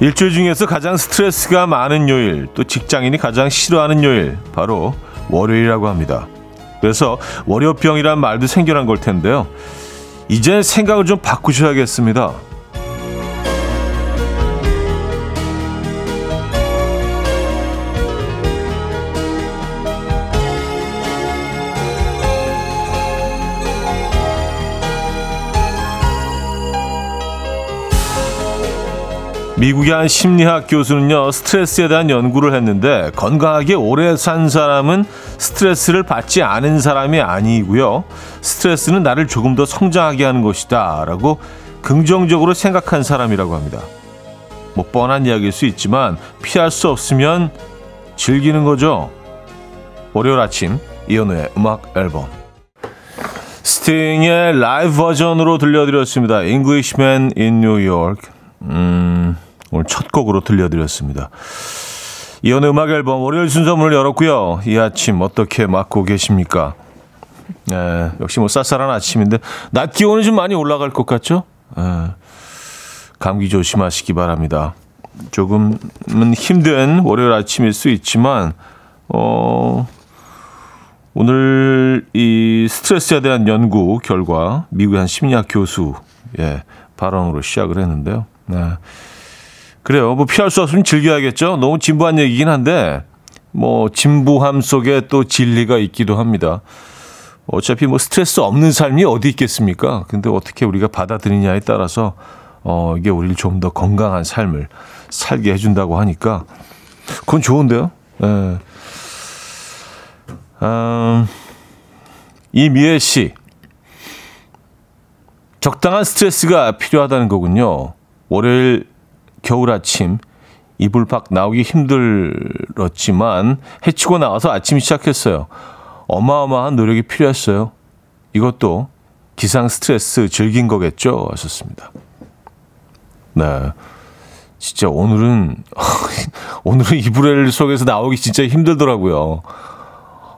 일주일 중에서 가장 스트레스가 많은 요일, 또 직장인이 가장 싫어하는 요일, 바로 월요일이라고 합니다. 그래서 월요병이란 말도 생겨난 걸 텐데요. 이제 생각을 좀 바꾸셔야겠습니다. 미국의 한 심리학 교수는요, 스트레스에 대한 연구를 했는데, 건강하게 오래 산 사람은 스트레스를 받지 않은 사람이 아니고요. 스트레스는 나를 조금 더 성장하게 하는 것이다. 라고 긍정적으로 생각한 사람이라고 합니다. 뭐, 뻔한 이야기일 수 있지만, 피할 수 없으면 즐기는 거죠. 월요일 아침, 이현우의 음악 앨범. 스팅의 라이브 버전으로 들려드렸습니다. Englishman in New York. 음. 오늘 첫 곡으로 들려드렸습니다. 이연의 음악 앨범 월요일 순서 문을 열었고요. 이 아침 어떻게 맞고 계십니까? 네, 역시 뭐 쌀쌀한 아침인데 낮 기온은 좀 많이 올라갈 것 같죠? 네, 감기 조심하시기 바랍니다. 조금은 힘든 월요일 아침일 수 있지만 어 오늘 이 스트레스에 대한 연구 결과 미국의 한 심리학 교수 예, 발언으로 시작을 했는데요. 네. 그래요. 뭐 피할 수 없으면 즐겨야겠죠. 너무 진부한 얘기긴 한데 뭐 진부함 속에 또 진리가 있기도 합니다. 어차피 뭐 스트레스 없는 삶이 어디 있겠습니까? 근데 어떻게 우리가 받아들이냐에 따라서 어 이게 우리를 좀 더 건강한 삶을 살게 해준다고 하니까 그건 좋은데요. 예. 음, 이미애 씨 적당한 스트레스가 필요하다는 거군요. 월요일 겨울 아침 이불 밖 나오기 힘들었지만 해치고 나와서 아침 시작했어요. 어마어마한 노력이 필요했어요. 이것도 기상 스트레스 즐긴 거겠죠? 하셨습니다. 네. 진짜 오늘은, 오늘은 이불 속에서 나오기 진짜 힘들더라고요.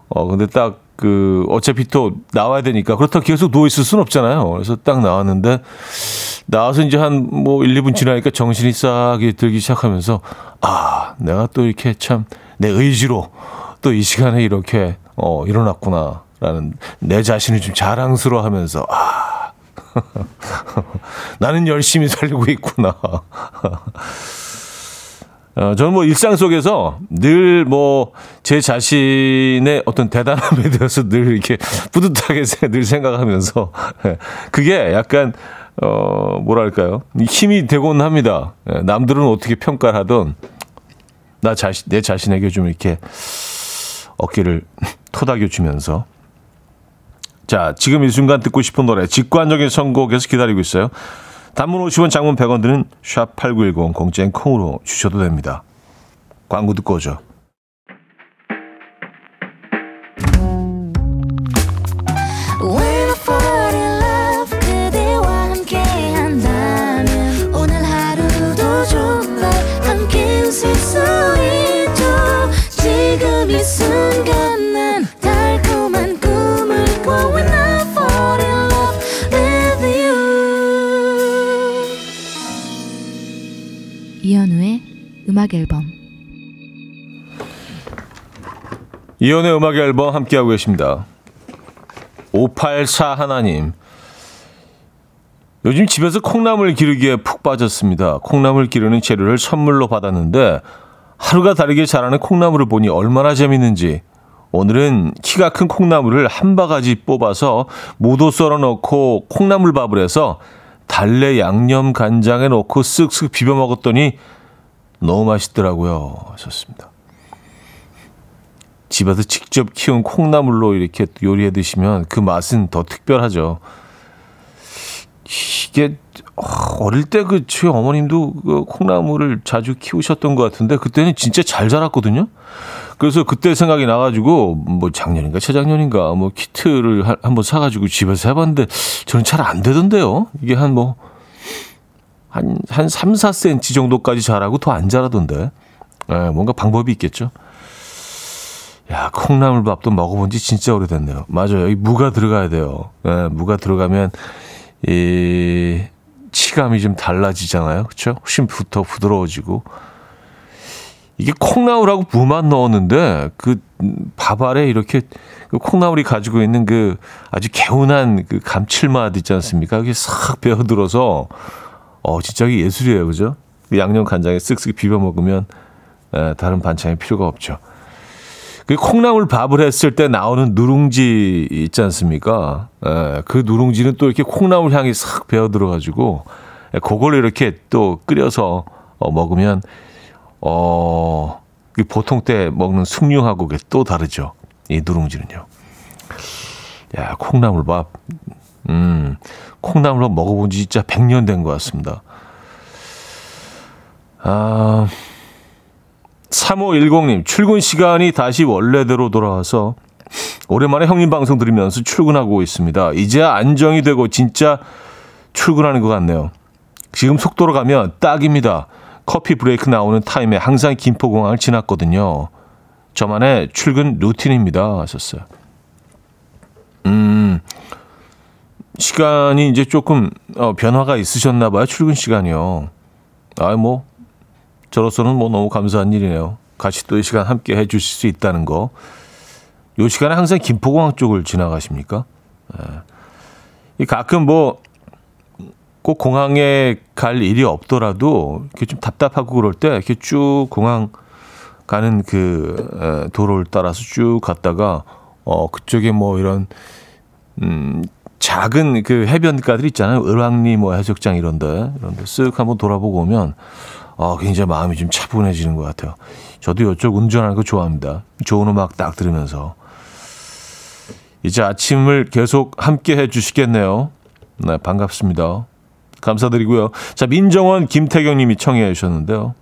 어, 근데 딱 그, 어차피 또 나와야 되니까 그렇다고 계속 누워있을 수는 없잖아요. 그래서 딱 나왔는데, 나와서 이제 한 뭐 1, 2분 지나니까 정신이 싹 들기 시작하면서 아, 내가 또 이렇게 참 내 의지로 또 이 시간에 이렇게 어, 일어났구나. 라는 내 자신을 좀 자랑스러워 하면서 아, 나는 열심히 살고 있구나. 어, 저는 뭐 일상 속에서 늘 뭐 제 자신의 어떤 대단함에 대해서 늘 이렇게 뿌듯하게 늘 생각하면서 그게 약간 어, 뭐랄까요. 힘이 되곤 합니다. 예, 남들은 어떻게 평가를 하든, 나 자신, 내 자신에게 좀 이렇게 어깨를 토닥여 주면서. 자, 지금 이 순간 듣고 싶은 노래, 직관적인 선곡에서 기다리고 있어요. 단문 50원, 장문 100원 드는 샵8910 공짜인 콩으로 주셔도 됩니다. 광고 듣고 오죠. 음악 앨범 이연의 음악 앨범 함께하고 계십니다. 584 하나님. 요즘 집에서 콩나물 기르기에 푹 빠졌습니다. 콩나물 기르는 재료를 선물로 받았는데 하루가 다르게 자라는 콩나물을 보니 얼마나 재밌는지 오늘은 키가 큰 콩나물을 한 바가지 뽑아서 모두 썰어 넣고 콩나물밥을 해서 달래 양념 간장에 넣고 쓱쓱 비벼 먹었더니 너무 맛있더라고요. 하셨습니다. 집에서 직접 키운 콩나물로 이렇게 요리해 드시면 그 맛은 더 특별하죠. 이게 어릴 때그제 어머님도 그 콩나물을 자주 키우셨던 것 같은데 그때는 진짜 잘 자랐거든요. 그래서 그때 생각이 나가지고 뭐 작년인가 재작년인가 뭐 키트를 한번 사가지고 집에서 해봤는데 저는 잘 안 되던데요. 이게 한 뭐 한, 한 3, 4cm 정도까지 자라고 더 안 자라던데. 예, 뭔가 방법이 있겠죠. 야, 콩나물밥도 먹어본 지 진짜 오래됐네요. 맞아요. 이 무가 들어가야 돼요. 예, 무가 들어가면, 이, 식감이 좀 달라지잖아요. 그렇죠? 훨씬 더 부드러워지고 이게 콩나물하고 무만 넣었는데 그 밥알에 이렇게 그 콩나물이 가지고 있는 그 아주 개운한 그 감칠맛 있지 않습니까? 이게 싹 배어들어서 어 진짜 예술이에요, 그죠? 그 양념 간장에 쓱쓱 비벼 먹으면 에, 다른 반찬이 필요가 없죠. 그 콩나물 밥을 했을 때 나오는 누룽지 있지 않습니까? 에, 그 누룽지는 또 이렇게 콩나물 향이 싹 배어 들어가지고 그걸 이렇게 또 끓여서 어, 먹으면 어 보통 때 먹는 숭늉하고 또 다르죠. 이 누룽지는요. 야 콩나물 밥, 음 콩나물로 먹어본 지 진짜 100년 된 것 같습니다. 아. 3510님, 출근 시간이 다시 원래대로 돌아와서 오랜만에 형님 방송 들으면서 출근하고 있습니다. 이제 안정이 되고 진짜 출근하는 것 같네요. 지금 속도로 가면 딱입니다. 커피 브레이크 나오는 타임에 항상 김포공항을 지났거든요. 저만의 출근 루틴입니다. 하셨어요. 음, 시간이 이제 조금 어, 변화가 있으셨나 봐요. 출근 시간이요. 아, 뭐 저로서는 뭐 너무 감사한 일이네요. 같이 또 이 시간 함께 해 주실 수 있다는 거. 요 시간에 항상 김포공항 쪽을 지나가십니까? 예. 가끔 뭐, 꼭 공항에 갈 일이 없더라도, 이렇게 좀 답답하고 그럴 때, 이렇게 쭉 공항 가는 그, 도로를 따라서 쭉 갔다가, 어, 그쪽에 뭐 이런, 음, 작은 그 해변가들 있잖아요. 을왕리 뭐 해수욕장 이런데, 이런데 쓱 한번 돌아보고 오면, 어, 굉장히 마음이 좀 차분해지는 것 같아요. 저도 이쪽 운전하는 거 좋아합니다. 좋은 음악 딱 들으면서. 이제 아침을 계속 함께 해 주시겠네요. 네, 반갑습니다. 감사드리고요. 자, 민정원 김태경 님이 청해 주셨는데요.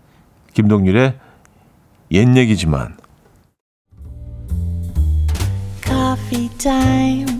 김동률의 옛 얘기지만. Coffee time.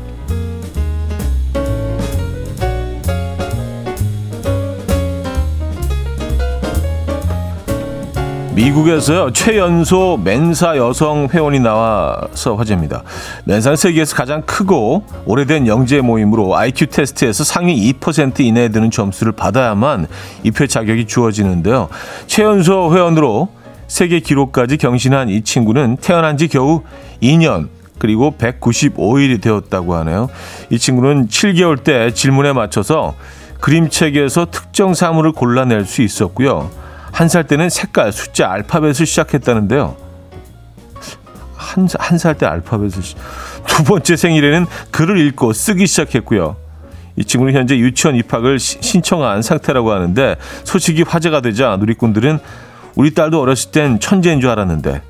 미국에서요 최연소 멘사 여성 회원이 나와서 화제입니다. 멘사는 세계에서 가장 크고 오래된 영재 모임으로 IQ 테스트에서 상위 2% 이내에 드는 점수를 받아야만 입회 자격이 주어지는데요. 최연소 회원으로 세계 기록까지 경신한 이 친구는 태어난 지 겨우 2년 그리고 195일이 되었다고 하네요. 이 친구는 7개월 때 질문에 맞춰서 그림책에서 특정 사물을 골라낼 수 있었고요. 한 살 때는 색깔, 숫자, 알파벳을 시작했다는데요. 한, 한살 때 알파벳을. 시... 두 번째 생일에는 글을 읽고 쓰기 시작했고요. 이 친구는 현재 유치원 입학을 시, 신청한 상태라고 하는데 소식이 화제가 되자 누리꾼들은 우리 딸도 어렸을 땐 천재인 줄 알았는데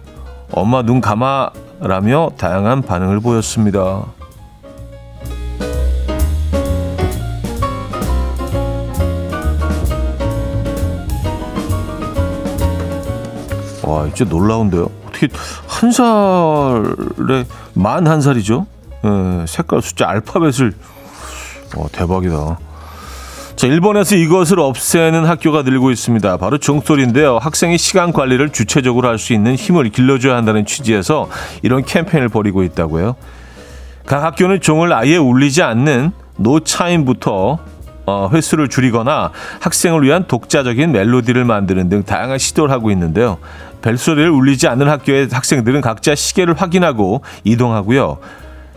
엄마 눈 감아라며 다양한 반응을 보였습니다. 와, 진짜 놀라운데요. 어떻게 한 살에 만 한 살이죠? 예, 색깔 숫자 알파벳을 와, 대박이다. 자, 일본에서 이것을 없애는 학교가 늘고 있습니다. 바로 종소리인데요. 학생이 시간 관리를 주체적으로 할 수 있는 힘을 길러줘야 한다는 취지에서 이런 캠페인을 벌이고 있다고요. 각 학교는 종을 아예 울리지 않는 노차임부터 어, 횟수를 줄이거나 학생을 위한 독자적인 멜로디를 만드는 등 다양한 시도를 하고 있는데요. 벨소리를 울리지 않는 학교의 학생들은 각자 시계를 확인하고 이동하고요.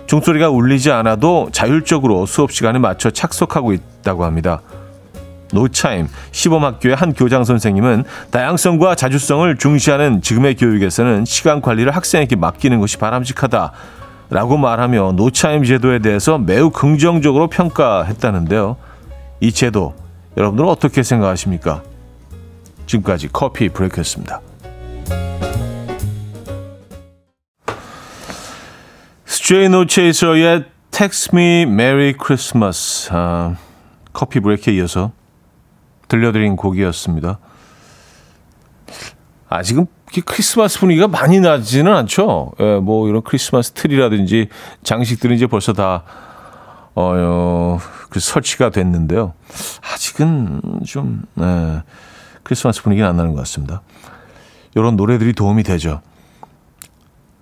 종소리가 울리지 않아도 자율적으로 수업 시간에 맞춰 착석하고 있다고 합니다. 노차임 시범학교의 한 교장 선생님은 다양성과 자주성을 중시하는 지금의 교육에서는 시간 관리를 학생에게 맡기는 것이 바람직하다. 라고 말하며 노차임 제도에 대해서 매우 긍정적으로 평가했다는데요. 이 제도 여러분들은 어떻게 생각하십니까? 지금까지 커피 브레이크였습니다. Straight No Chaser의 Text Me Merry Christmas 아, 커피 브레이크에 이어서 들려드린 곡이었습니다. 아직은 크리스마스 분위기가 많이 나지는 않죠. 예, 뭐 이런 크리스마스 트리라든지 장식들은 이제 벌써 다 어, 어, 그 설치가 됐는데요. 아직은 좀 네, 크리스마스 분위기는 안 나는 것 같습니다. 이런 노래들이 도움이 되죠.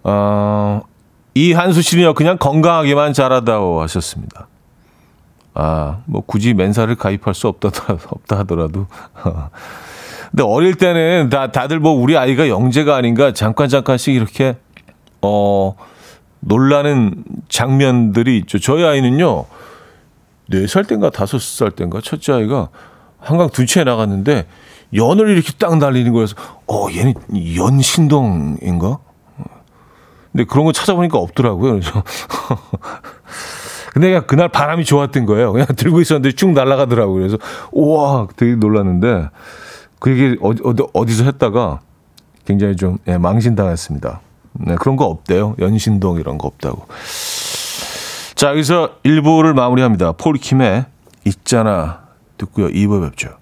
어, 이한수 씨는요, 그냥 건강하게만 자라다오 하셨습니다. 아, 뭐 굳이 맨사를 가입할 수 없다, 없다 하더라도. 근데 어릴 때는 다, 다들 뭐 우리 아이가 영재가 아닌가 잠깐 잠깐씩 이렇게, 어, 놀라는 장면들이 있죠. 저희 아이는요, 4살 땐가 5살 땐가 첫째 아이가 한강 둔치에 나갔는데 연을 이렇게 딱 날리는 거여서 어 얘는 연신동인가? 근데 그런 거 찾아보니까 없더라고요. 그래서 근데 그냥 그날 바람이 좋았던 거예요. 그냥 들고 있었는데 쭉 날아가더라고요. 그래서 우와 되게 놀랐는데 그 얘기 어디, 어디 서 했다가 굉장히 좀 예, 망신당했습니다. 네, 그런 거 없대요. 연신동 이런 거 없다고. 자, 여기서 1부를 마무리합니다. 폴킴의 있잖아 듣고요. 2부 뵙죠.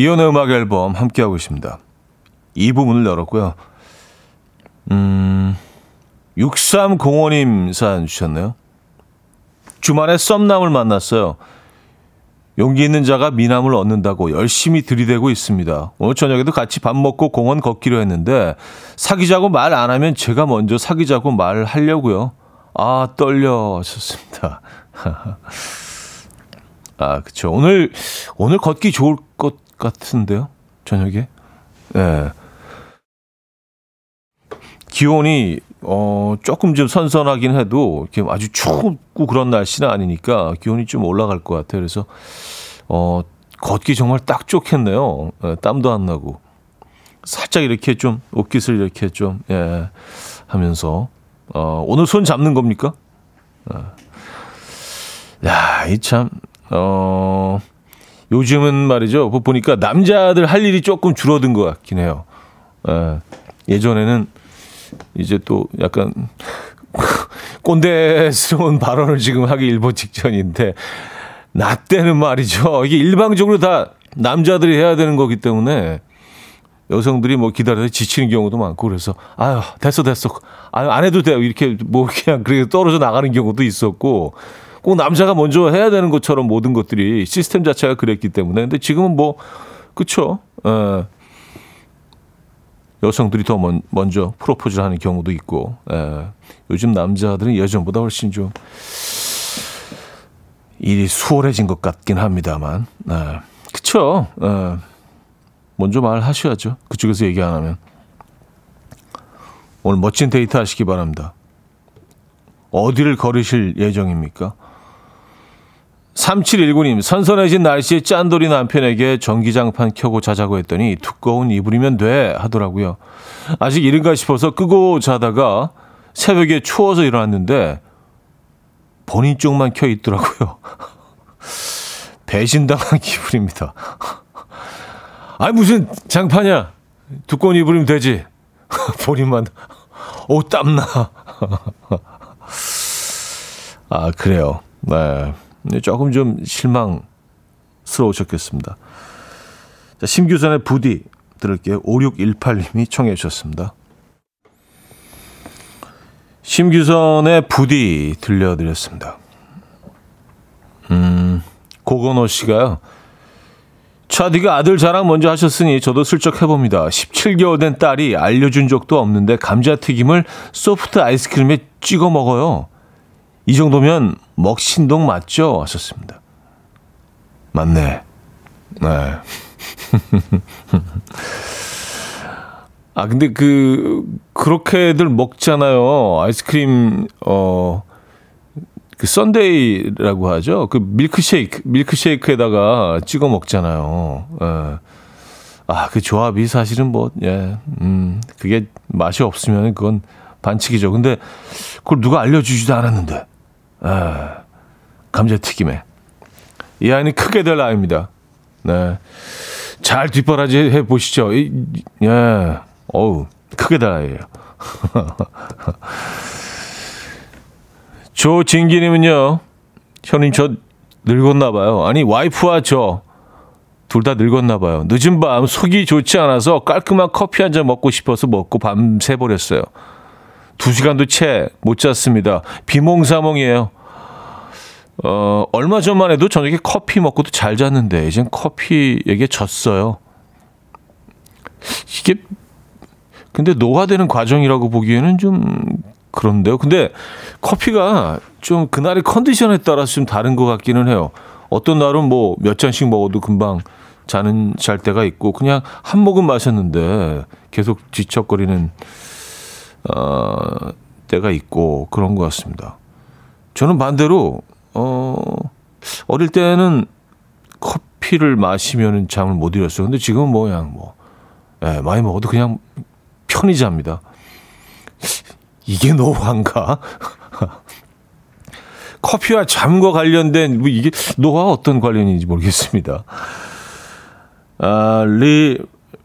이혼의 음악 앨범 함께하고 있습니다. 이 부분을 열었고요. 음, 6305님 사연 주셨네요. 주말에 썸남을 만났어요. 용기 있는 자가 미남을 얻는다고 열심히 들이대고 있습니다. 오늘 저녁에도 같이 밥 먹고 공원 걷기로 했는데 사귀자고 말 안 하면 제가 먼저 사귀자고 말을 하려고요. 아, 떨려 하셨습니다. 아, 그쵸. 오늘, 오늘 걷기 좋을 것 같은데요? 저녁에? 예. 네. 기온이 어 조금 좀 선선하긴 해도 이렇게 아주 춥고 그런 날씨는 아니니까 기온이 좀 올라갈 것 같아요. 그래서 어 걷기 정말 딱 좋겠네요. 예, 땀도 안 나고 살짝 이렇게 좀 옷깃을 이렇게 좀 예, 하면서 어 오늘 손 잡는 겁니까? 어. 야, 이 참 어 요즘은 말이죠. 보니까 남자들 할 일이 조금 줄어든 것 같긴 해요. 예, 예전에는 이제 또 약간 꼰대스러운 발언을 지금 하기 일보 직전인데 나 때는 말이죠. 이게 일방적으로 다 남자들이 해야 되는 거기 때문에 여성들이 뭐 기다려서 지치는 경우도 많고 그래서 아유 됐어 됐어 아유 안 해도 돼요 이렇게 뭐 그냥 그렇게 떨어져 나가는 경우도 있었고 꼭 남자가 먼저 해야 되는 것처럼 모든 것들이 시스템 자체가 그랬기 때문에. 근데 지금은 뭐, 그쵸. 에, 여성들이 더 먼, 먼저 프로포즈를 하는 경우도 있고, 에, 요즘 남자들은 예전보다 훨씬 좀 일이 수월해진 것 같긴 합니다만, 에, 그쵸. 에, 먼저 말하셔야죠. 그쪽에서 얘기 안 하면. 오늘 멋진 데이트 하시기 바랍니다. 어디를 걸으실 예정입니까? 3719님, 선선해진 날씨에 짠돌이 남편에게 전기장판 켜고 자자고 했더니 두꺼운 이불이면 돼 하더라고요. 아직 이른가 싶어서 끄고 자다가 새벽에 추워서 일어났는데 본인 쪽만 켜 있더라고요. 배신당한 기분입니다. 아니, 무슨 장판이야. 두꺼운 이불이면 되지. 본인만, 오, 땀나. 아, 그래요. 네. 조금 좀 실망스러우셨겠습니다. 자, 심규선의 부디 들을게요. 5618님이 청해 주셨습니다. 심규선의 부디 들려드렸습니다. 음, 고건호 씨가요. 차디가 아들 자랑 먼저 하셨으니 저도 슬쩍 해봅니다. 17개월 된 딸이 알려준 적도 없는데 감자튀김을 소프트 아이스크림에 찍어 먹어요. 이 정도면 먹신동 맞죠? 하셨습니다. 맞네. 네. 아, 근데 그, 그렇게들 먹잖아요. 아이스크림, 어, 그 썬데이라고 하죠. 그 밀크쉐이크, 밀크쉐이크에다가 찍어 먹잖아요. 예. 아, 그 조합이 사실은 뭐, 예, 음, 그게 맛이 없으면 그건 반칙이죠. 근데 그걸 누가 알려주지도 않았는데. 아, 감자튀김에. 이 아이는 크게 될 아이입니다. 네. 잘 뒷바라지 해 보시죠. 이, 예. 어우, 크게 될 아이예요. 조진기님은요, 현님 저 늙었나 봐요. 아니, 와이프와 저, 둘 다 늙었나 봐요. 늦은 밤 속이 좋지 않아서 깔끔한 커피 한 잔 먹고 싶어서 먹고 밤새 버렸어요. 두 시간도 채 못 잤습니다. 비몽사몽이에요. 어, 얼마 전만 해도 저녁에 커피 먹고도 잘 잤는데, 이젠 커피에게 졌어요. 이게, 근데 노화되는 과정이라고 보기에는 좀 그런데요. 근데 커피가 좀 그날의 컨디션에 따라서 좀 다른 것 같기는 해요. 어떤 날은 뭐 몇 잔씩 먹어도 금방 자는 잘 때가 있고 그냥 한 모금 마셨는데 계속 뒤척거리는 어, 때가 있고 그런 것 같습니다. 저는 반대로 어 어릴 때는 커피를 마시면은 잠을 못 이뤘어요. 근데 지금은 뭐 그냥 뭐 예, 많이 먹어도 그냥 편히 잡니다. 이게 노화인가? 커피와 잠과 관련된 뭐 이게 노화 어떤 관련인지 모르겠습니다. 아, 리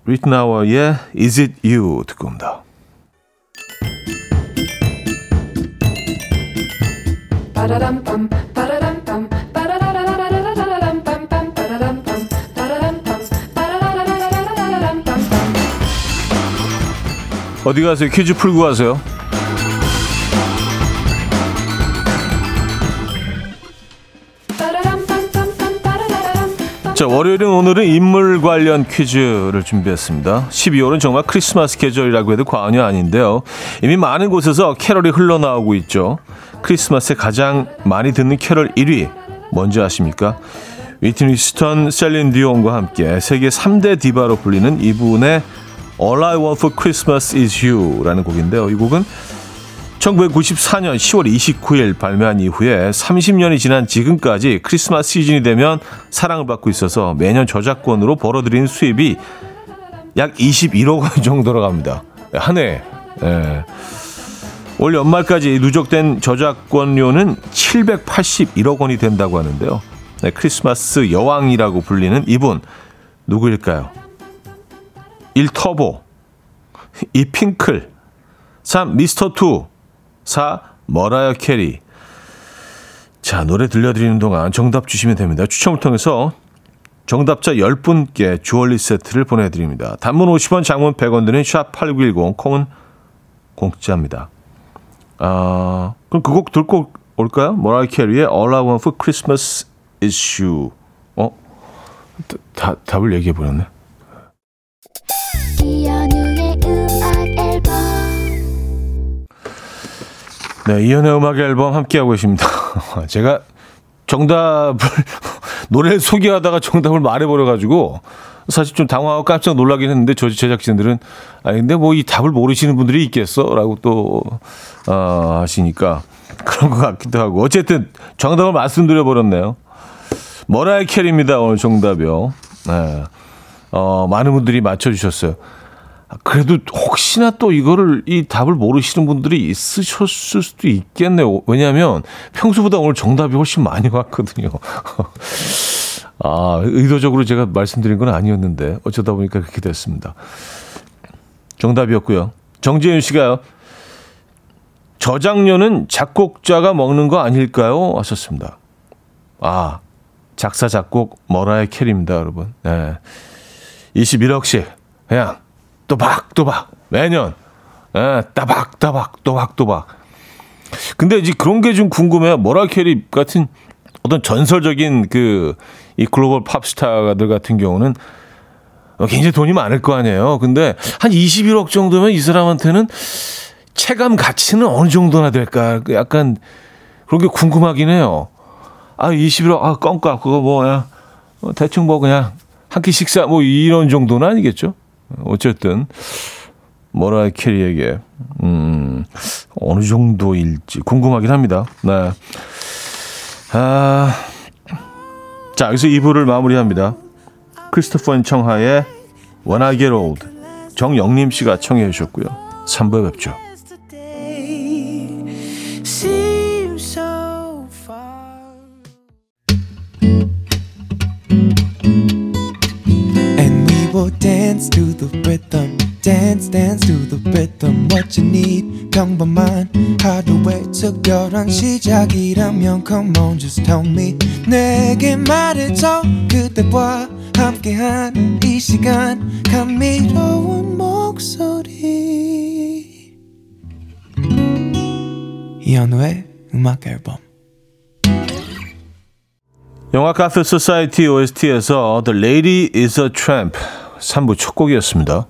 리트나워의 Is It You 듣고 옵니다. 어디 가세요? 퀴즈 풀고 가세요. 자, 월요일은 오늘은 인물 관련 퀴즈를 준비했습니다. 12월은 정말 크리스마스 계절이라고 해도 과언이 아닌데요. 이미 많은 곳에서 캐럴이 흘러나오고 있죠. 크리스마스에 가장 많이 듣는 캐럴 1위 뭔지 아십니까? 휘트니 휴스턴, 셀린 디온과 함께 세계 3대 디바로 불리는 이분의 All I Want for Christmas is You라는 곡인데요. 이 곡은 1994년 10월 29일 발매한 이후에 30년이 지난 지금까지 크리스마스 시즌이 되면 사랑을 받고 있어서 매년 저작권으로 벌어들이는 수입이 약 21억 원 정도로 갑니다. 한 해. 예. 올 연말까지 누적된 저작권료는 781억 원이 된다고 하는데요. 네, 크리스마스 여왕이라고 불리는 이분 누구일까요? 1. 터보 2. 핑클 3. 미스터 투 4. 머라이어 캐리 자 노래 들려드리는 동안 정답 주시면 됩니다. 추첨을 통해서 정답자 10분께 주얼리 세트를 보내드립니다. 단문 50원 장문 100원 드는 샵8910 콩은 공짜입니다. 아, 그럼 그곡 듣고 올까요? 머라이 캐리의 All I Want for Christmas is You. 어? 다, 답을 얘기해 버렸네. 네, 이연의 음악 앨범 함께하고 계십니다. 제가 정답을, 노래를 소개하다가 정답을 말해버려가지고, 사실 좀 당황하고 깜짝 놀라긴 했는데, 저 제작진들은, 아 근데 뭐 이 답을 모르시는 분들이 있겠어? 라고 또, 어, 하시니까, 그런 것 같기도 하고. 어쨌든, 정답을 말씀드려 버렸네요. 머라이 캐리입니다, 오늘 정답이요. 네. 어, 많은 분들이 맞춰주셨어요. 아, 그래도 혹시나 또 이거를 이 답을 모르시는 분들이 있으셨을 수도 있겠네요. 왜냐하면 평소보다 오늘 정답이 훨씬 많이 왔거든요. 아, 의도적으로 제가 말씀드린 건 아니었는데 어쩌다 보니까 그렇게 됐습니다. 정답이었고요. 정재윤 씨가요. 저작료는 작곡자가 먹는 거 아닐까요? 하셨습니다. 아, 작사, 작곡, 머라의 캐리입니다, 여러분. 네. 21억씩, 그냥, 또박또박, 매년, 예, 따박따박, 또박또박. 근데 이제 그런 게 좀 궁금해요. 머라이 캐리 같은 어떤 전설적인 그, 이 글로벌 팝스타들 같은 경우는 굉장히 돈이 많을 거 아니에요. 근데 한 21억 정도면 이 사람한테는 체감 가치는 어느 정도나 될까? 약간 그런 게 궁금하긴 해요. 아, 21억, 아, 껌값, 그거 뭐야. 어, 대충 뭐 그냥 한 끼 식사 뭐 이런 정도는 아니겠죠? 어쨌든, 머라이 캐리에게, 음, 어느 정도일지 궁금하긴 합니다. 네. 아, 자, 여기서 2부를 마무리합니다. 크리스토퍼인 청하의 When I Get Old 정영림 씨가 청해 주셨고요. 3부에 뵙죠. dance to the rhythm Dance, dance to the rhythm. What you need, 평범한 하루의 특별한 시작이라면 Come on, just tell me. 내게 말해줘 그대와 함께한 이 시간 감미로운 목소리. 이현우의 음악 앨범. 영화 카페 소사이티 OST에서 The Lady is a Tramp 3부 첫 곡이었습니다.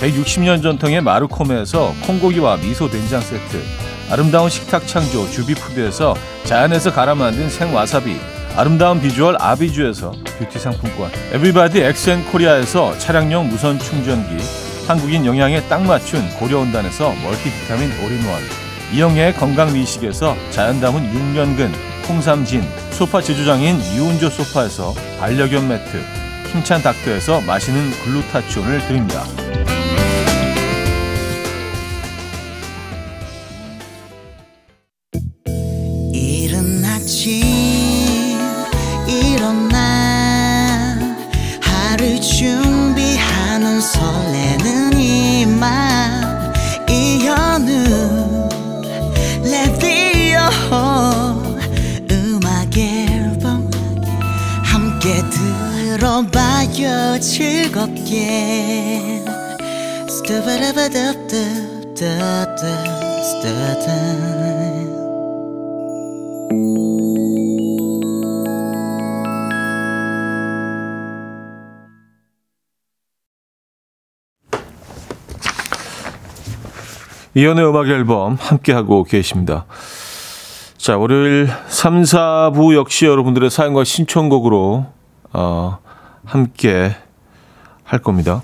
160년 전통의 마르코메에서 콩고기와 미소 된장 세트, 아름다운 식탁 창조 주비푸드에서 자연에서 갈아 만든 생와사비, 아름다운 비주얼 아비주에서 뷰티 상품권, 에브리바디 엑센코리아에서 차량용 무선 충전기, 한국인 영양에 딱 맞춘 고려은단에서 멀티비타민 올인원, 이영애의 건강미식에서 자연 담은 6년근 홍삼진, 소파 제조장인 이운조 소파에서 반려견 매트, 힘찬 닥터에서 마시는 글루타치온을 드립니다. 들어봐요 즐겁게 스타바라바답답답답 이연의 음악 앨범 함께하고 계십니다. 자, 월요일 3, 4부 역시 여러분들의 사연과 신청곡으로 어, 함께 할 겁니다.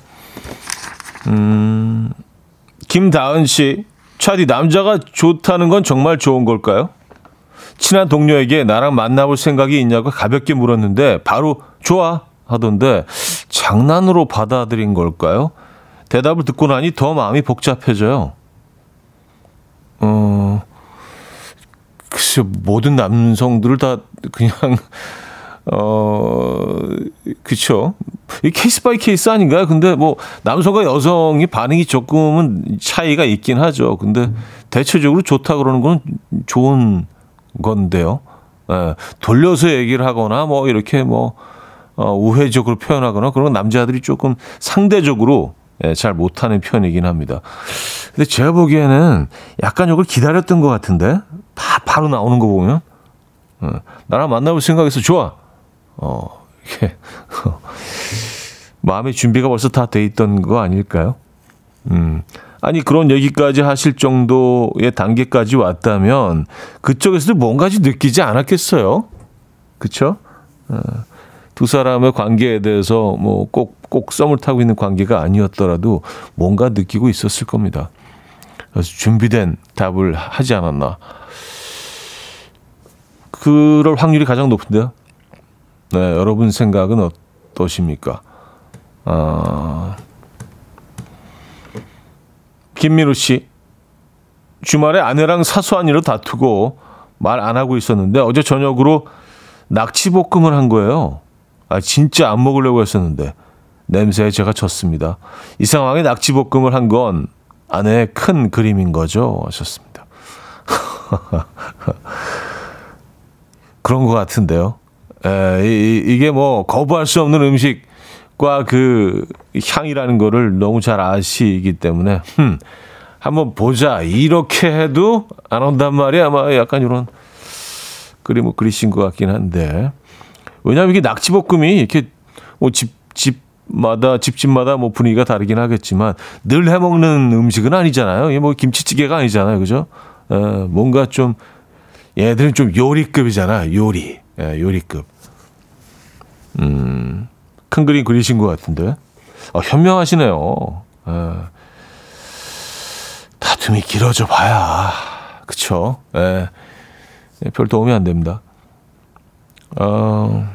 음, 김다은 씨, 차디 남자가 좋다는 건 정말 좋은 걸까요? 친한 동료에게 나랑 만나볼 생각이 있냐고 가볍게 물었는데 바로 좋아 하던데 장난으로 받아들인 걸까요? 대답을 듣고 나니 더 마음이 복잡해져요. 어, 글쎄, 모든 남성들을 다 그냥, 어, 그쵸. 이 case by case 아닌가요? 근데 뭐, 남성과 여성이 반응이 조금은 차이가 있긴 하죠. 근데 대체적으로 좋다 그러는 건 좋은 건데요. 예, 돌려서 얘기를 하거나 뭐, 이렇게 뭐, 어, 우회적으로 표현하거나 그런 건 남자들이 조금 상대적으로 예, 잘 못하는 편이긴 합니다. 근데 제가 보기에는 약간 이걸 기다렸던 것 같은데 바, 바로 나오는 거 보면 어, 나랑 만나볼 생각해서 좋아. 어, 이게 마음의 준비가 벌써 다 돼 있던 거 아닐까요? 음. 아니 그런 얘기까지 하실 정도의 단계까지 왔다면 그쪽에서도 뭔가지 느끼지 않았겠어요? 어, 두 사람의 관계에 대해서 뭐 꼭 꼭 썸을 타고 있는 관계가 아니었더라도 뭔가 느끼고 있었을 겁니다. 그래서 준비된 답을 하지 않았나. 그럴 확률이 가장 높은데요. 네, 여러분 생각은 어떠십니까? 아, 김민우 씨. 주말에 아내랑 사소한 일로 다투고 말 안 하고 있었는데 어제 저녁으로 낙지볶음을 한 거예요. 아, 진짜 안 먹으려고 했었는데 냄새에 제가 졌습니다. 이 상황에 낙지볶음을 한 건 아내의 큰 그림인 거죠. 하셨습니다. 그런 것 같은데요. 에, 이, 이게 뭐 거부할 수 없는 음식과 그 향이라는 거를 너무 잘 아시기 때문에 흠, 한번 보자. 이렇게 해도 안 온단 말이야. 아마 약간 이런 그림을 그리신 것 같긴 한데 왜냐하면 이게 낙지볶음이 이렇게 뭐 집, 집마다, 집집마다 뭐 분위기가 다르긴 하겠지만 늘 해먹는 음식은 아니잖아요. 이게 뭐 김치찌개가 아니잖아요. 그죠? 에, 뭔가 좀 얘들은 좀 요리급이잖아. 요리. 예, 요리급. 음, 큰 그림 그리신 것 같은데. 아, 현명하시네요. 예. 다툼이 길어져 봐야. 그쵸. 예. 예, 별 도움이 안 됩니다. 어,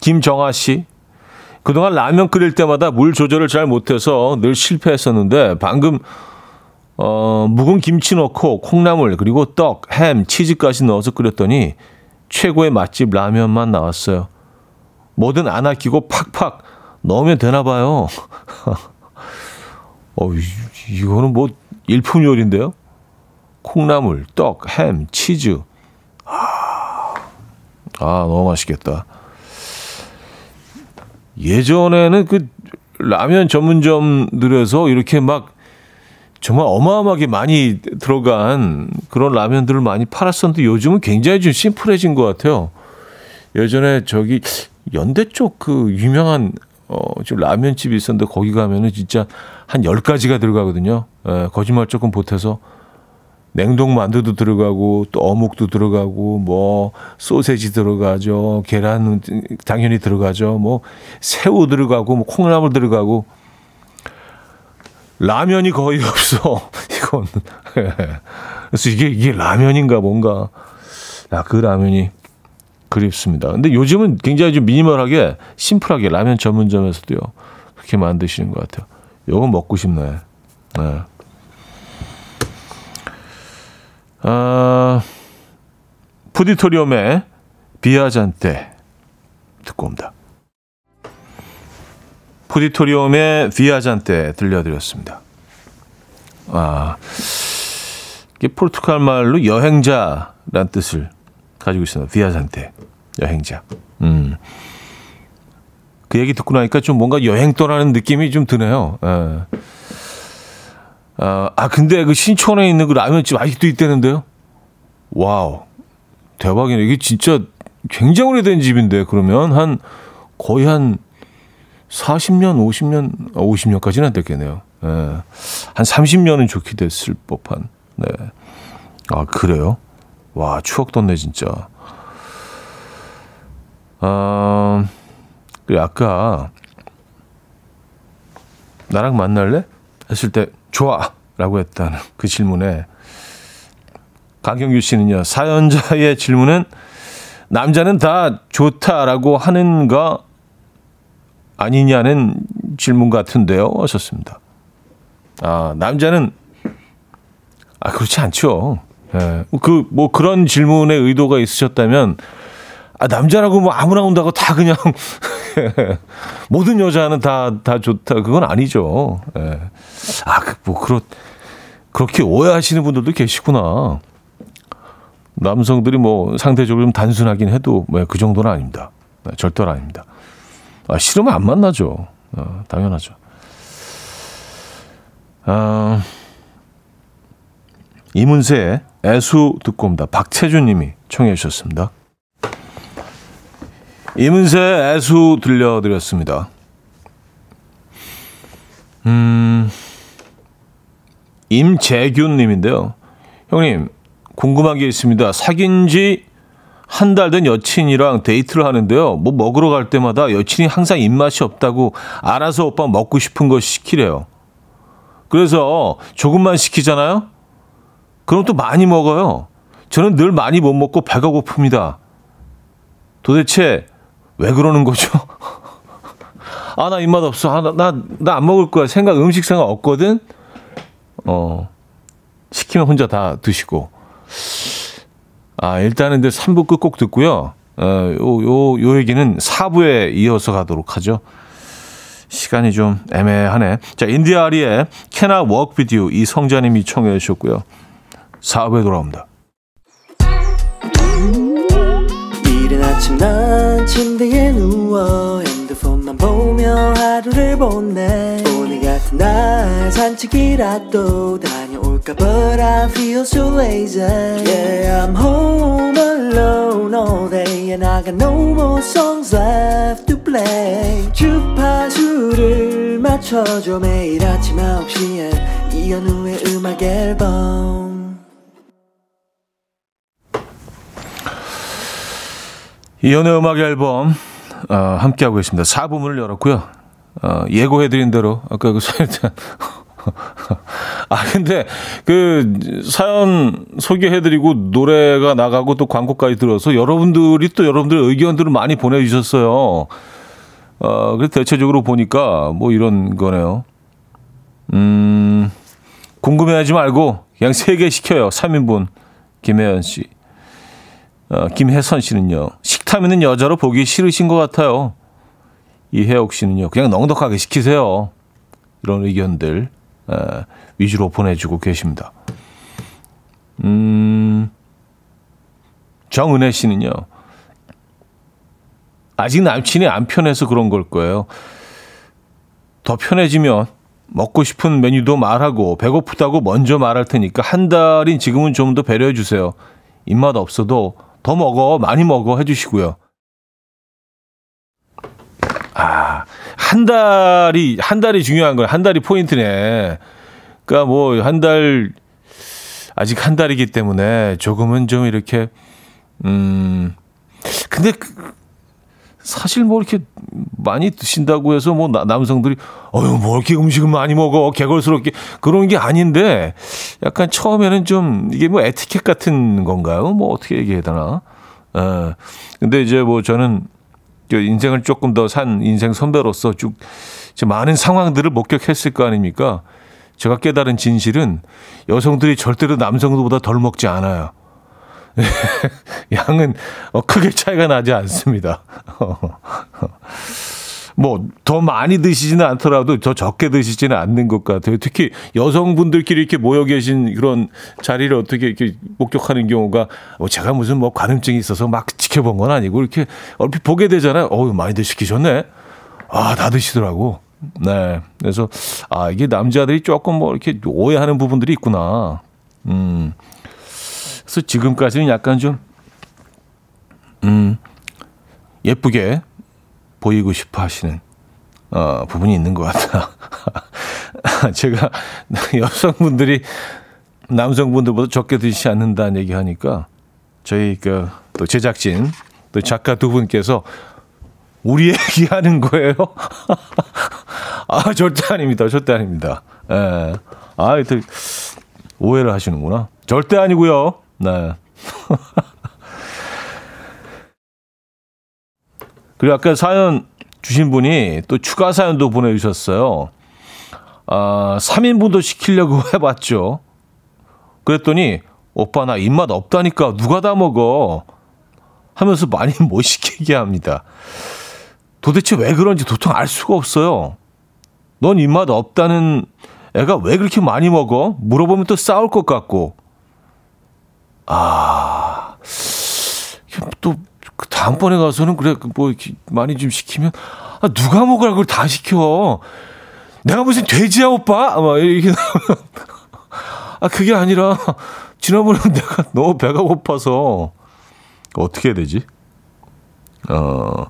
김정아 씨. 그동안 라면 끓일 때마다 물 조절을 잘 못해서 늘 실패했었는데 방금 어, 묵은 김치 넣고 콩나물 그리고 떡, 햄, 치즈까지 넣어서 끓였더니 최고의 맛집 라면만 나왔어요. 뭐든 안 아끼고 팍팍 넣으면 되나 봐요. 어, 이, 이거는 뭐 일품 요리인데요. 콩나물, 떡, 햄, 치즈. 아, 아 너무 맛있겠다. 예전에는 그 라면 전문점들에서 이렇게 막 정말 어마어마하게 많이 들어간 그런 라면들을 많이 팔았었는데 요즘은 굉장히 좀 심플해진 것 같아요. 예전에 저기 연대 쪽 그 유명한 어좀 라면집이 있었는데 거기 가면은 진짜 한 열가지가 들어가거든요. 에, 거짓말 조금 보태서 냉동 만두도 들어가고 또 어묵도 들어가고 뭐 소세지 들어가죠. 계란 당연히 들어가죠. 뭐 새우 들어가고 뭐 콩나물 들어가고 라면이 거의 없어. 이건 그래서 이게 이게 라면인가 뭔가 야 그 라면이 그립습니다. 근데 요즘은 굉장히 좀 미니멀하게 심플하게 라면 전문점에서도요 그렇게 만드시는 것 같아요. 요건 먹고 싶네. 네. 아, 푸디토리움의 비아잔테 듣고 옵니다. 푸디토리움의 비아잔테 들려드렸습니다. 아, 이게 포르투갈 말로 여행자란 뜻을 가지고 있습니다. viajante 여행자. 음. 그 얘기 듣고 나니까 좀 뭔가 여행 떠나는 느낌이 좀 드네요. 예. 아, 아, 근데 그 신촌에 있는 그 라면집 아직도 있다는데요? wow. 대박이네. 이게 진짜 굉장히 오래된 집인데, 그러면 한, 거의 한 40년, 50년, 50년까지는 안 됐겠네요. 예. 한 30년은 좋게 됐을 법한. 네. 아, 그래요? 와, 추억 돋네, 진짜. 아, 그래, 아까, 나랑 만날래? 했을 때, 좋아! 라고 했다는 그 질문에, 강경규 씨는요, 사연자의 질문은, 남자는 다 좋다라고 하는가 아니냐는 질문 같은데요. 하셨습니다. 아, 남자는, 아, 그렇지 않죠. 예. 그, 뭐 그런 질문의 의도가 있으셨다면, 아, 남자라고 뭐 아무나 온다고 다 그냥, 모든 여자는 다, 다 좋다. 그건 아니죠. 예. 아, 그, 뭐, 그렇, 그렇게 오해하시는 분들도 계시구나. 남성들이 뭐 상대적으로 좀 단순하긴 해도 뭐 그 정도는 아닙니다. 네, 절대로 아닙니다. 아, 싫으면 안 만나죠. 어, 당연하죠. 아, 이문세의 애수 듣고 옵니다. 박채준 님이 청해 주셨습니다. 이문세의 애수 들려드렸습니다. 음, 임재균 님인데요. 형님, 궁금한 게 있습니다. 사귄 지 한 달 된 여친이랑 데이트를 하는데요. 뭐 먹으러 갈 때마다 여친이 항상 입맛이 없다고 알아서 오빠 먹고 싶은 거 시키래요. 그래서 조금만 시키잖아요. 그럼 또 많이 먹어요. 저는 늘 많이 못 먹고 배가 고픕니다. 도대체 왜 그러는 거죠? 아, 나 입맛 없어. 아, 나, 나, 나 안 먹을 거야. 생각, 음식 생각 없거든? 어, 시키면 혼자 다 드시고. 아, 일단은 근데 3부 끝곡 듣고요. 어, 요, 요, 요 얘기는 4부에 이어서 가도록 하죠. 시간이 좀 애매하네. 자, 인디아리의 Can I Walk With You 이성자님이 청해 주셨고요. 4부에 돌아옵니다. 이른 아침 난 침대에 누워 핸드폰만 보며 하루를 보내 오늘 같은 날 산책이라도 다 녀올까 But I feel so lazy Yeah I'm home alone all day And I got no more songs left to play 주파수를 맞춰줘 매일 아침 9시에 이현우의 음악 앨범 이연의 음악 앨범 어, 함께하고 계십니다. 4부문을 열었고요. 어, 예고해드린 대로 아까 그 사연 아 근데 그 사연 소개해드리고 노래가 나가고 또 광고까지 들어서 여러분들이 또 여러분들의 의견들을 많이 보내주셨어요. 어, 그래서 대체적으로 보니까 뭐 이런 거네요. 음, 궁금해하지 말고 그냥 세 개 시켜요. 3인분 김혜연 씨. 어, 김혜선 씨는요. 식탐 있는 여자로 보기 싫으신 것 같아요. 이혜옥 씨는요. 그냥 넉넉하게 시키세요. 이런 의견들 에, 위주로 보내주고 계십니다. 음, 정은혜 씨는요. 아직 남친이 안 편해서 그런 걸 거예요. 더 편해지면 먹고 싶은 메뉴도 말하고 배고프다고 먼저 말할 테니까 한 달인 지금은 좀 더 배려해 주세요. 입맛 없어도 더 먹어 많이 먹어 해주시고요. 아, 한 달이 한 달이 중요한 거예요. 한 달이 포인트네. 그러니까 뭐 한 달 아직 한 달이기 때문에 조금은 좀 이렇게 음 근데 그- 사실 뭐 이렇게 많이 드신다고 해서 뭐 나- 남성들이 어유 뭐 이렇게 음식을 많이 먹어 개걸스럽게 그런 게 아닌데 약간 처음에는 좀 이게 뭐 에티켓 같은 건가요? 뭐 어떻게 얘기해야 되나? 에 근데 이제 뭐 저는 저 인생을 조금 더 산 인생 선배로서 쭉 많은 상황들을 목격했을 거 아닙니까? 제가 깨달은 진실은 여성들이 절대로 남성들보다 덜 먹지 않아요. 양은 어, 크게 차이가 나지 않습니다. 뭐 더 많이 드시지는 않더라도 더 적게 드시지는 않는 것 같아요. 특히 여성분들끼리 이렇게 모여 계신 그런 자리를 어떻게 이렇게 목격하는 경우가 어, 제가 무슨 뭐 관음증이 있어서 막 지켜본 건 아니고 이렇게 얼핏 보게 되잖아요. 어우 많이들 시키셨네. 아 다 드시더라고. 네. 그래서 아 이게 남자들이 조금 뭐 이렇게 오해하는 부분들이 있구나. 음. 그래서 지금까지는 약간 좀, 음, 예쁘게 보이고 싶어 하시는, 어, 부분이 있는 것 같다. 제가 여성분들이 남성분들보다 적게 드시지 않는다는 얘기 하니까 저희 그 또 제작진 또 작가 두 분께서 우리 얘기하는 거예요? 아, 절대 아닙니다. 절대 아닙니다. 예. 아, 이렇게 오해를 하시는구나. 절대 아니고요. 네. 그리고 아까 사연 주신 분이 또 추가 사연도 보내주셨어요. 아, 3인분도 시키려고 해봤죠. 그랬더니, 오빠 나 입맛 없다니까 누가 다 먹어. 하면서 많이 못 시키게 합니다. 도대체 왜 그런지 도통 알 수가 없어요. 넌 입맛 없다는 애가 왜 그렇게 많이 먹어? 물어보면 또 싸울 것 같고. 아, 또, 그 다음번에 가서는 그래, 그뭐 이렇게 많이 좀 시키면, 아, 누가 먹으라 그걸 다 시켜. 내가 무슨 돼지야, 오빠? 막 이렇게. 아, 그게 아니라, 지난번에 내가 너무 배가 고파서, 어떻게 해야 되지? 어,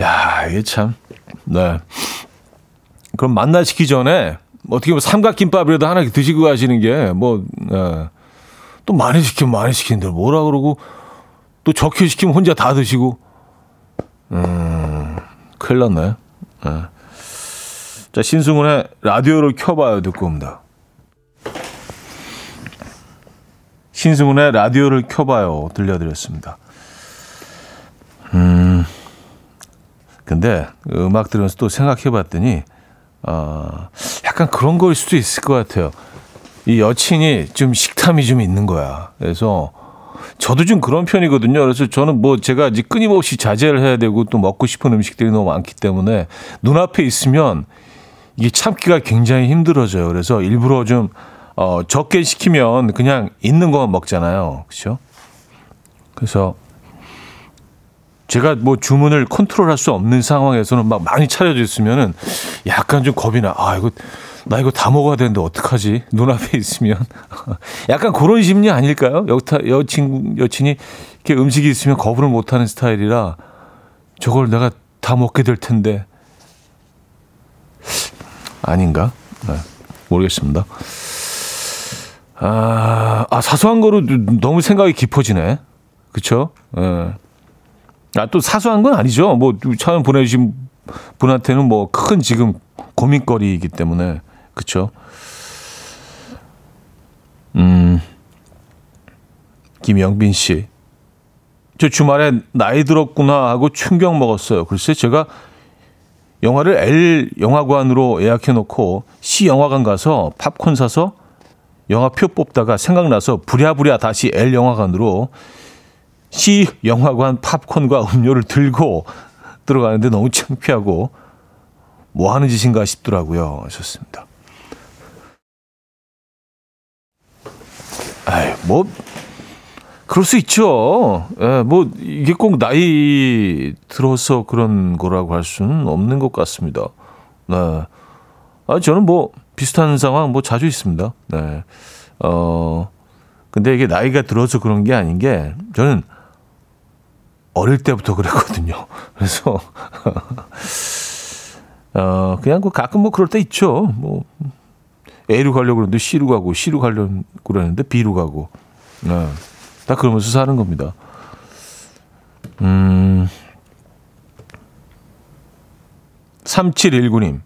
야, 이게 참, 네. 그럼 만나 시기 전에, 어떻게 보면 삼각김밥이라도 하나 드시고 가시는 게, 뭐, 예. 또 많이 시키면 많이 시키는데 뭐라 그러고 또 적게 시키면 혼자 다 드시고. 음 큰일 났네. 예. 자 신승훈의 라디오를 켜봐요. 듣고 옵니다. 신승훈의 라디오를 켜봐요. 들려드렸습니다. 음 근데 음악 들으면서 또 생각해봤더니 어, 약간 그런 거일 수도 있을 것 같아요. 이 여친이 좀 식탐이 좀 있는 거야. 그래서 저도 좀 그런 편이거든요. 그래서 저는 뭐 제가 이제 끊임없이 자제를 해야 되고 또 먹고 싶은 음식들이 너무 많기 때문에 눈앞에 있으면 이게 참기가 굉장히 힘들어져요. 그래서 일부러 좀 어, 적게 시키면 그냥 있는 것만 먹잖아요. 그렇죠? 그래서 제가 뭐 주문을 컨트롤할 수 없는 상황에서는 막 많이 차려져 있으면은 약간 좀 겁이 나. 아, 이거 나 이거 다 먹어야 되는데 어떡하지? 눈앞에 있으면. 약간 그런 심리 아닐까요? 여타, 여친, 여친이 이렇게 음식이 있으면 거부를 못 하는 스타일이라 저걸 내가 다 먹게 될 텐데. 아닌가? 네, 모르겠습니다. 아, 아, 사소한 거로 너무 생각이 깊어지네. 예. 아, 또 사소한 건 아니죠. 뭐, 사연 보내주신 분한테는 뭐 큰 지금 고민거리이기 때문에. 그쵸. 음, 김영빈 씨. 저 주말에 나이 들었구나 하고 충격 먹었어요. 글쎄, 제가 영화를 L 영화관으로 예약해 놓고 C 영화관 가서 팝콘 사서 영화표 뽑다가 생각나서 부랴부랴 다시 L 영화관으로 C 영화관 팝콘과 음료를 들고 들어가는데 너무 창피하고 뭐 하는 짓인가 싶더라고요. 하셨습니다. 아이, 뭐 그럴 수 있죠. 예, 뭐 이게 꼭 나이 들어서 그런 거라고 할 수는 없는 것 같습니다. 네. 아, 저는 뭐 비슷한 상황 뭐 자주 있습니다. 네. 어, 근데 이게 나이가 들어서 그런 게 아닌 게 저는 어릴 때부터 그랬거든요. 그래서 어, 그냥 그 가끔 뭐 그럴 때 있죠. 뭐 A로 가려고 그러는데 C로 가고 C로 가려고 그러는데 B로 가고. 네. 다 그러면서 사는 겁니다. 음. 3719님.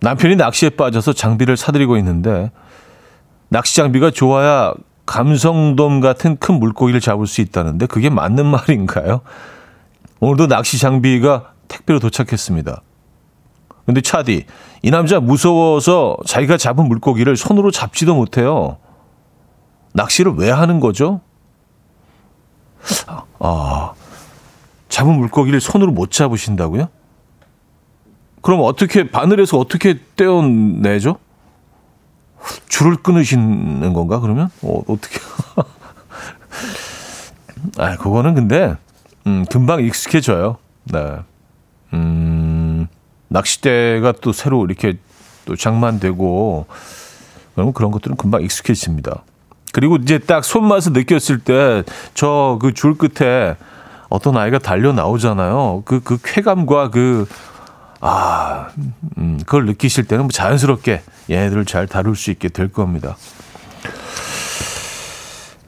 남편이 낚시에 빠져서 장비를 사들이고 있는데 낚시 장비가 좋아야 감성돔 같은 큰 물고기를 잡을 수 있다는데 그게 맞는 말인가요? 오늘도 낚시 장비가 택배로 도착했습니다. 근데 차디, 이 남자 무서워서 자기가 잡은 물고기를 손으로 잡지도 못해요. 낚시를 왜 하는 거죠? 아, 잡은 물고기를 손으로 못 잡으신다고요? 그럼 어떻게 바늘에서 어떻게 떼어내죠? 줄을 끊으시는 건가 그러면? 어, 어떻게? 아, 그거는 근데 음, 금방 익숙해져요. 네. 음, 낚싯대가 또 새로 이렇게 또 장만되고 그러면 그런 것들은 금방 익숙해집니다. 그리고 이제 딱 손맛을 느꼈을 때 저 그 줄 끝에 어떤 아이가 달려 나오잖아요. 그, 그 쾌감과 그, 아, 음, 그걸 느끼실 때는 뭐 자연스럽게 얘네들을 잘 다룰 수 있게 될 겁니다.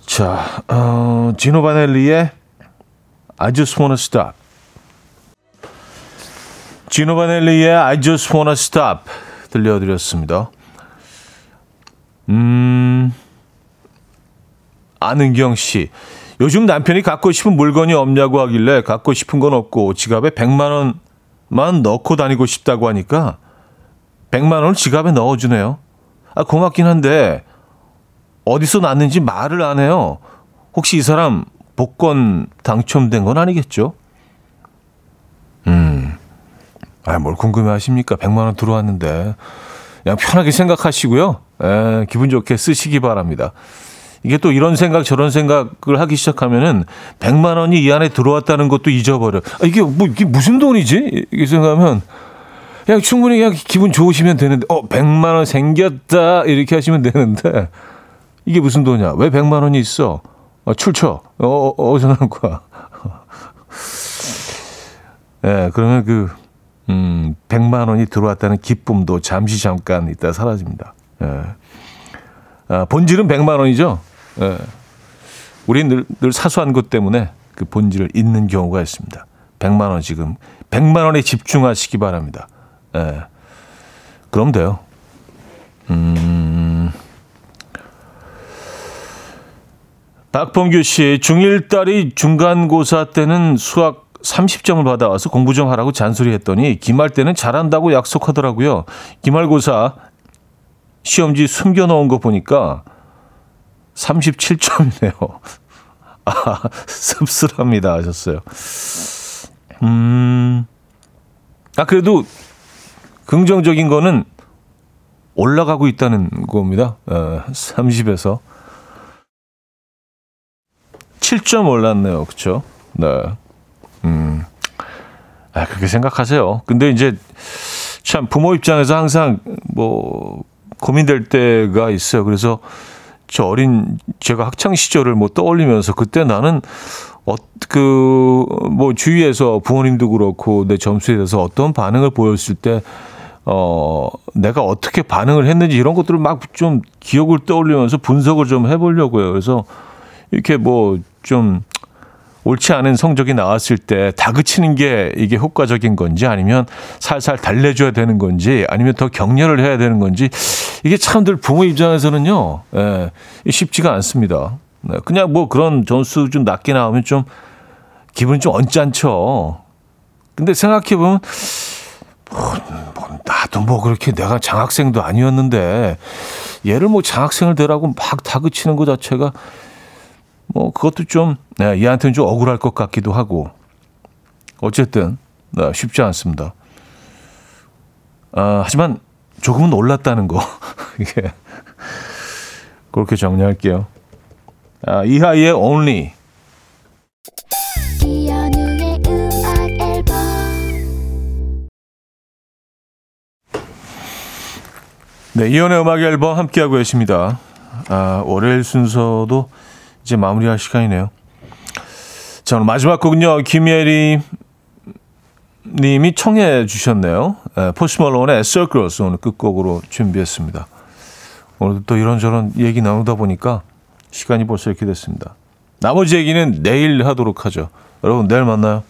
자, 어, 지노 바넬리의 I just wanna stop. 지노 바넬리의 I just wanna stop 들려드렸습니다. 음, 안은경 씨. 요즘 남편이 갖고 싶은 물건이 없냐고 하길래 갖고 싶은 건 없고 지갑에 100만 원만 넣고 다니고 싶다고 하니까 100만 원을 지갑에 넣어주네요. 아, 고맙긴 한데 어디서 났는지 말을 안 해요. 혹시 이 사람 복권 당첨된 건 아니겠죠? 음. 아, 뭘 궁금해 하십니까? 100만 원 들어왔는데. 그냥 편하게 생각하시고요. 에, 기분 좋게 쓰시기 바랍니다. 이게 또 이런 생각 저런 생각을 하기 시작하면은 100만 원이 이 안에 들어왔다는 것도 잊어버려. 아, 이게 뭐 이게 무슨 돈이지? 이렇게 생각하면 그냥 충분히 그냥 기분 좋으시면 되는데 어 100만 원 생겼다 이렇게 하시면 되는데 이게 무슨 돈이야? 왜 100만 원이 있어? 어, 출처. 어, 어 어디서 나온 거야? 예, 네, 그러면 그 음, 100만 원이 들어왔다는 기쁨도 잠시 잠깐 있다 사라집니다. 예. 네. 아, 본질은 100만 원이죠. 예. 우리 늘, 늘 사소한 것 때문에 그 본질을 잊는 경우가 있습니다. 100만 원 지금 100만 원에 집중하시기 바랍니다. 예. 그럼 돼요. 음. 박범규 씨, 중1 딸이 중간고사 때는 수학 30점을 받아와서 공부 좀 하라고 잔소리 했더니 기말 때는 잘한다고 약속하더라고요. 기말고사 시험지 숨겨놓은 거 보니까 37점이네요. 아, 씁쓸합니다. 하셨어요. 음, 아, 그래도 긍정적인 거는 올라가고 있다는 겁니다. 어, 30에서. 7점 올랐네요. 그쵸? 네. 음. 아, 그렇게 생각하세요. 근데 이제 참 부모 입장에서 항상 뭐 고민될 때가 있어요. 그래서 저 어린 제가 학창 시절을 뭐 떠올리면서 그때 나는 어, 그, 뭐, 주위에서 부모님도 그렇고, 내 점수에 대해서 어떤 반응을 보였을 때, 어, 내가 어떻게 반응을 했는지 이런 것들을 막 좀 기억을 떠올리면서 분석을 좀 해보려고요. 그래서 이렇게 뭐, 좀, 옳지 않은 성적이 나왔을 때 다그치는 게 이게 효과적인 건지 아니면 살살 달래줘야 되는 건지 아니면 더 격려를 해야 되는 건지 이게 참들 부모 입장에서는요 예, 쉽지가 않습니다. 네, 그냥 뭐 그런 점수 좀 낮게 나오면 좀 기분이 좀 언짢죠. 근데 생각해 보면 뭐, 뭐 나도 뭐 그렇게 내가 장학생도 아니었는데 얘를 뭐 장학생을 되라고 막 다그치는 것 자체가 뭐 그것도 좀 네, 얘한테는 좀 억울할 것 같기도 하고 어쨌든 네, 쉽지 않습니다. 아, 하지만 조금은 올랐다는 거 이게 그렇게 정리할게요. 아, 이하이의 Only 네, 이연의 음악 앨범 함께하고 계십니다. 아, 월요일 순서도 이제 마무리할 시간이네요. 자, 오늘 마지막 곡은요, 김예리 님이 청해 주셨네요. 에, 포스 멀론의 Circles 오늘 끝곡으로 준비했습니다. 오늘도 또 이런저런 얘기 나누다 보니까 시간이 벌써 이렇게 됐습니다. 나머지 얘기는 내일 하도록 하죠. 여러분, 내일 만나요.